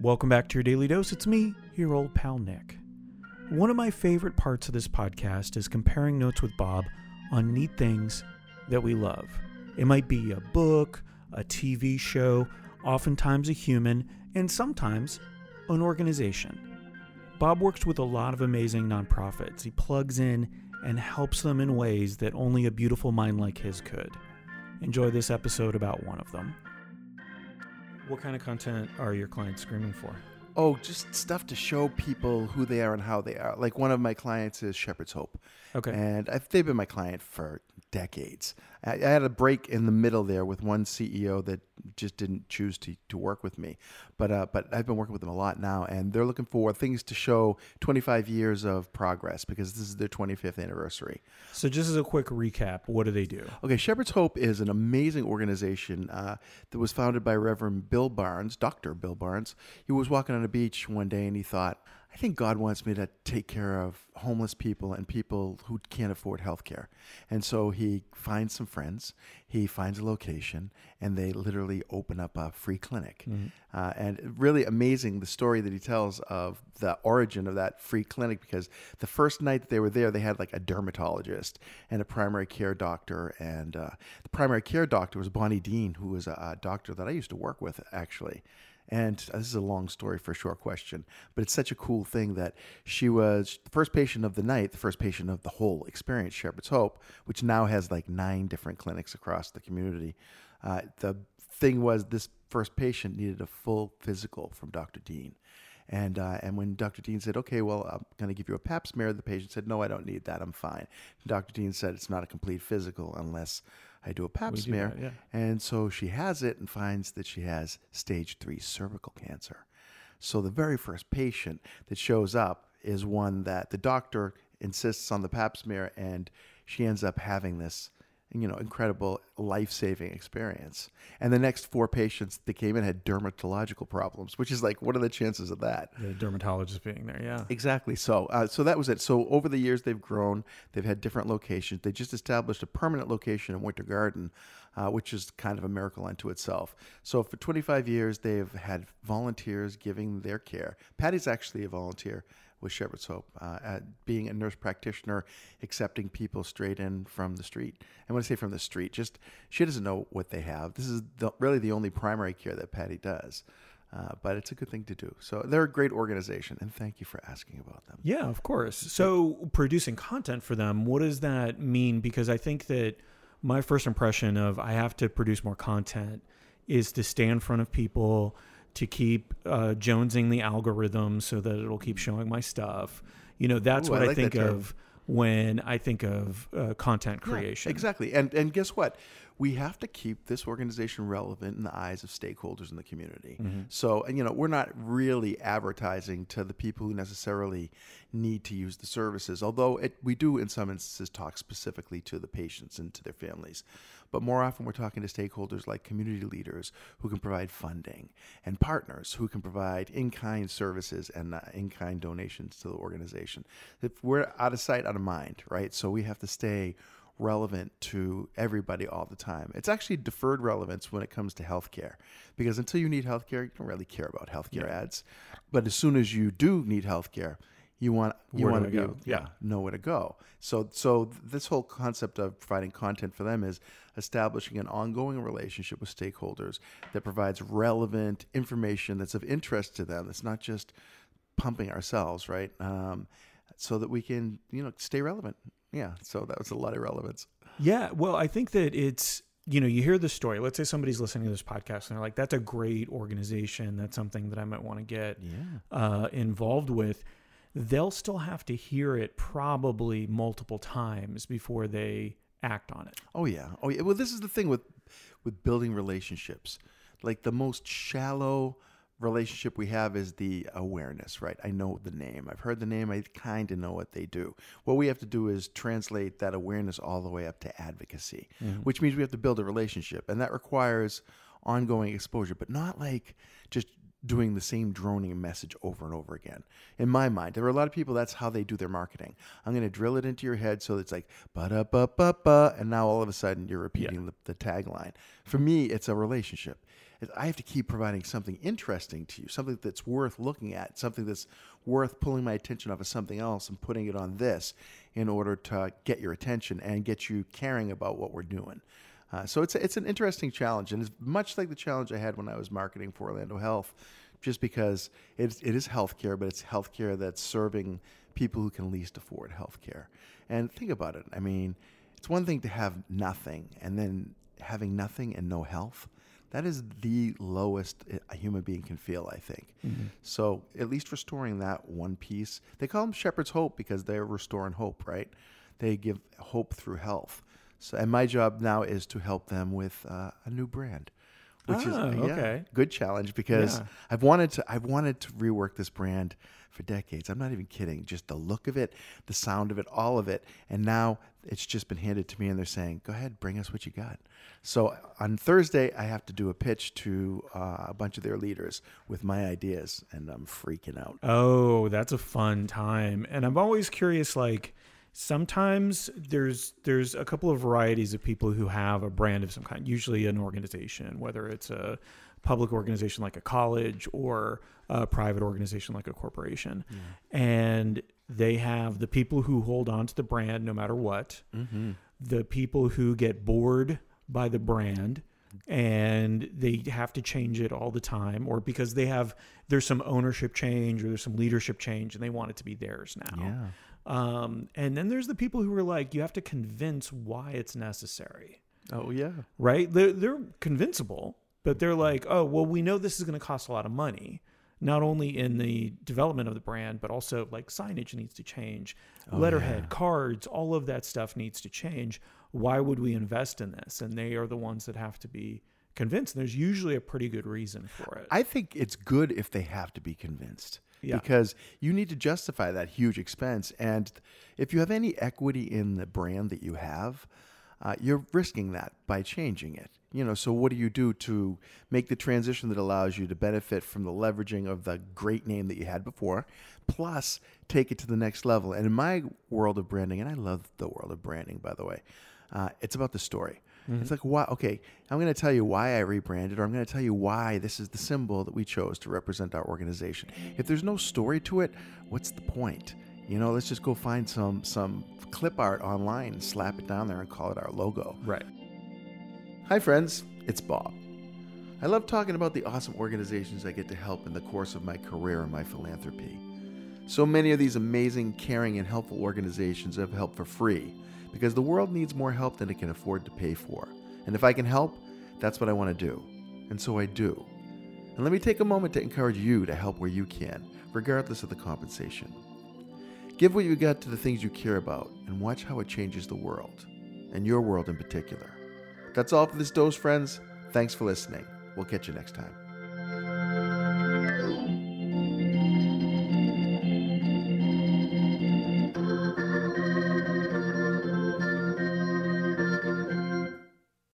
Welcome back to your daily dose. It's me, your old pal Nick. One of my favorite parts of this podcast is comparing notes with Bob on neat things that we love. It might be a book, a TV show, oftentimes a human, and sometimes an organization. Bob works with a lot of amazing nonprofits. He plugs in and helps them in ways that only a beautiful mind like his could. Enjoy this episode about one of them. What kind of content are your clients screaming for? Oh, just stuff to show people who they are and how they are. Like one of my clients is Shepherd's Hope. Okay. And I've, they've been my client for decades. I, I had a break in the middle there with one CEO that just didn't choose to, to work with me. But uh, but I've been working with them a lot now, and they're looking for things to show 25 years of progress because this is their 25th anniversary. So, just as a quick recap, what do they do? Okay, Shepherd's Hope is an amazing organization uh, that was founded by Reverend Bill Barnes, Dr. Bill Barnes. He was walking on a beach one day and he thought, I think God wants me to take care of homeless people and people who can't afford health care. And so he finds some friends, he finds a location, and they literally open up a free clinic. Mm-hmm. Uh, and really amazing the story that he tells of the origin of that free clinic because the first night that they were there, they had like a dermatologist and a primary care doctor. And uh, the primary care doctor was Bonnie Dean, who was a, a doctor that I used to work with actually. And this is a long story for a short question, but it's such a cool thing that she was the first patient of the night, the first patient of the whole experience, Shepherd's Hope, which now has like nine different clinics across the community. Uh, the thing was, this first patient needed a full physical from Dr. Dean. And uh, and when Dr. Dean said, "Okay, well, I'm going to give you a Pap smear," the patient said, "No, I don't need that. I'm fine." And Dr. Dean said, "It's not a complete physical unless I do a pap we smear. That, yeah. And so she has it and finds that she has stage three cervical cancer. So the very first patient that shows up is one that the doctor insists on the pap smear, and she ends up having this you know, incredible life saving experience. And the next four patients that came in had dermatological problems, which is like, what are the chances of that? The dermatologist being there, yeah. Exactly. So, uh, so that was it. So over the years, they've grown. They've had different locations. They just established a permanent location in Winter Garden, uh, which is kind of a miracle unto itself. So for 25 years, they've had volunteers giving their care. Patty's actually a volunteer with Shepherd's Hope, uh, being a nurse practitioner, accepting people straight in from the street. And when I say from the street, just she doesn't know what they have. This is the, really the only primary care that Patty does. Uh, but it's a good thing to do. So they're a great organization, and thank you for asking about them. Yeah, of course. So producing content for them, what does that mean? Because I think that my first impression of I have to produce more content is to stay in front of people to keep uh, jonesing the algorithm so that it'll keep showing my stuff. You know, that's Ooh, what I, like I think of when I think of uh, content creation. Yeah, exactly. And and guess what? We have to keep this organization relevant in the eyes of stakeholders in the community. Mm-hmm. So, and you know, we're not really advertising to the people who necessarily need to use the services, although it, we do in some instances talk specifically to the patients and to their families. But more often, we're talking to stakeholders like community leaders who can provide funding and partners who can provide in kind services and uh, in kind donations to the organization. If we're out of sight, out of mind, right? So we have to stay relevant to everybody all the time. It's actually deferred relevance when it comes to healthcare because until you need healthcare, you don't really care about healthcare yeah. ads. But as soon as you do need healthcare, you want you where want to be able, yeah know where to go. So so this whole concept of providing content for them is establishing an ongoing relationship with stakeholders that provides relevant information that's of interest to them. It's not just pumping ourselves, right? Um, so that we can you know stay relevant. Yeah. So that was a lot of relevance. Yeah. Well, I think that it's you know, you hear the story. Let's say somebody's listening to this podcast and they're like, "That's a great organization. That's something that I might want to get yeah. uh, involved with." they'll still have to hear it probably multiple times before they act on it. Oh yeah. Oh yeah. Well, this is the thing with with building relationships. Like the most shallow relationship we have is the awareness, right? I know the name. I've heard the name. I kind of know what they do. What we have to do is translate that awareness all the way up to advocacy, mm-hmm. which means we have to build a relationship. And that requires ongoing exposure, but not like just doing the same droning message over and over again. In my mind, there are a lot of people that's how they do their marketing. I'm going to drill it into your head so it's like ba da ba ba ba, and now all of a sudden you're repeating the, the tagline. For me, it's a relationship. I have to keep providing something interesting to you, something that's worth looking at, something that's worth pulling my attention off of something else and putting it on this in order to get your attention and get you caring about what we're doing. Uh, so it's it's an interesting challenge, and it's much like the challenge I had when I was marketing for Orlando Health, just because it's, it is healthcare, but it's healthcare that's serving people who can least afford healthcare. And think about it. I mean, it's one thing to have nothing, and then having nothing and no health. That is the lowest a human being can feel, I think. Mm-hmm. So, at least restoring that one piece, they call them shepherd's hope because they're restoring hope, right? They give hope through health. So, and my job now is to help them with uh, a new brand, which oh, is yeah, okay. good challenge because Yeah. I've wanted to I've wanted to rework this brand for decades. I'm not even kidding. Just the look of it, the sound of it, all of it, and now it's just been handed to me, and they're saying, "Go ahead, bring us what you got." So on Thursday, I have to do a pitch to uh, a bunch of their leaders with my ideas, and I'm freaking out. Oh, that's a fun time. And I'm always curious like sometimes there's there's a couple of varieties of people who have a brand of some kind, usually an organization, whether it's a public organization like a college or a private organization like a corporation. And they have the people who hold on to the brand no matter what, the people who get bored by the brand and they have to change it all the time or because they have there's some ownership change or there's some leadership change and they want it to be theirs now. Yeah. um, and then there's the people who are like you have to convince why it's necessary. Oh yeah. right? They're, they're convincible but they're like oh well we know this is going to cost a lot of money not only in the development of the brand but also like signage needs to change oh, letterhead cards all of that stuff needs to change why would we invest in this and they are the ones that have to be convinced and there's usually a pretty good reason for it I think it's good if they have to be convinced. Yeah. Because you need to justify that huge expense. And if you have any equity in the brand that you have, uh, you're risking that by changing it. You know, so what do you do to make the transition that allows you to benefit from the leveraging of the great name that you had before, plus take it to the next level? And in my world of branding, and I love the world of branding, by the way, uh, it's about the story. It's like, why? Okay, I'm going to tell you why I rebranded, or I'm going to tell you why this is the symbol that we chose to represent our organization. If there's no story to it, what's the point? You know, let's just go find some some clip art online and slap it down there and call it our logo. right Hi, friends. It's Bob. I love talking about the awesome organizations I get to help in the course of my career and my philanthropy. So many of these amazing, caring, and helpful organizations have helped for free because the world needs more help than it can afford to pay for. And if I can help, that's what I want to do. And so I do. And let me take a moment to encourage you to help where you can, regardless of the compensation. Give what you got to the things you care about and watch how it changes the world, and your world in particular. That's all for this dose, friends. Thanks for listening. We'll catch you next time.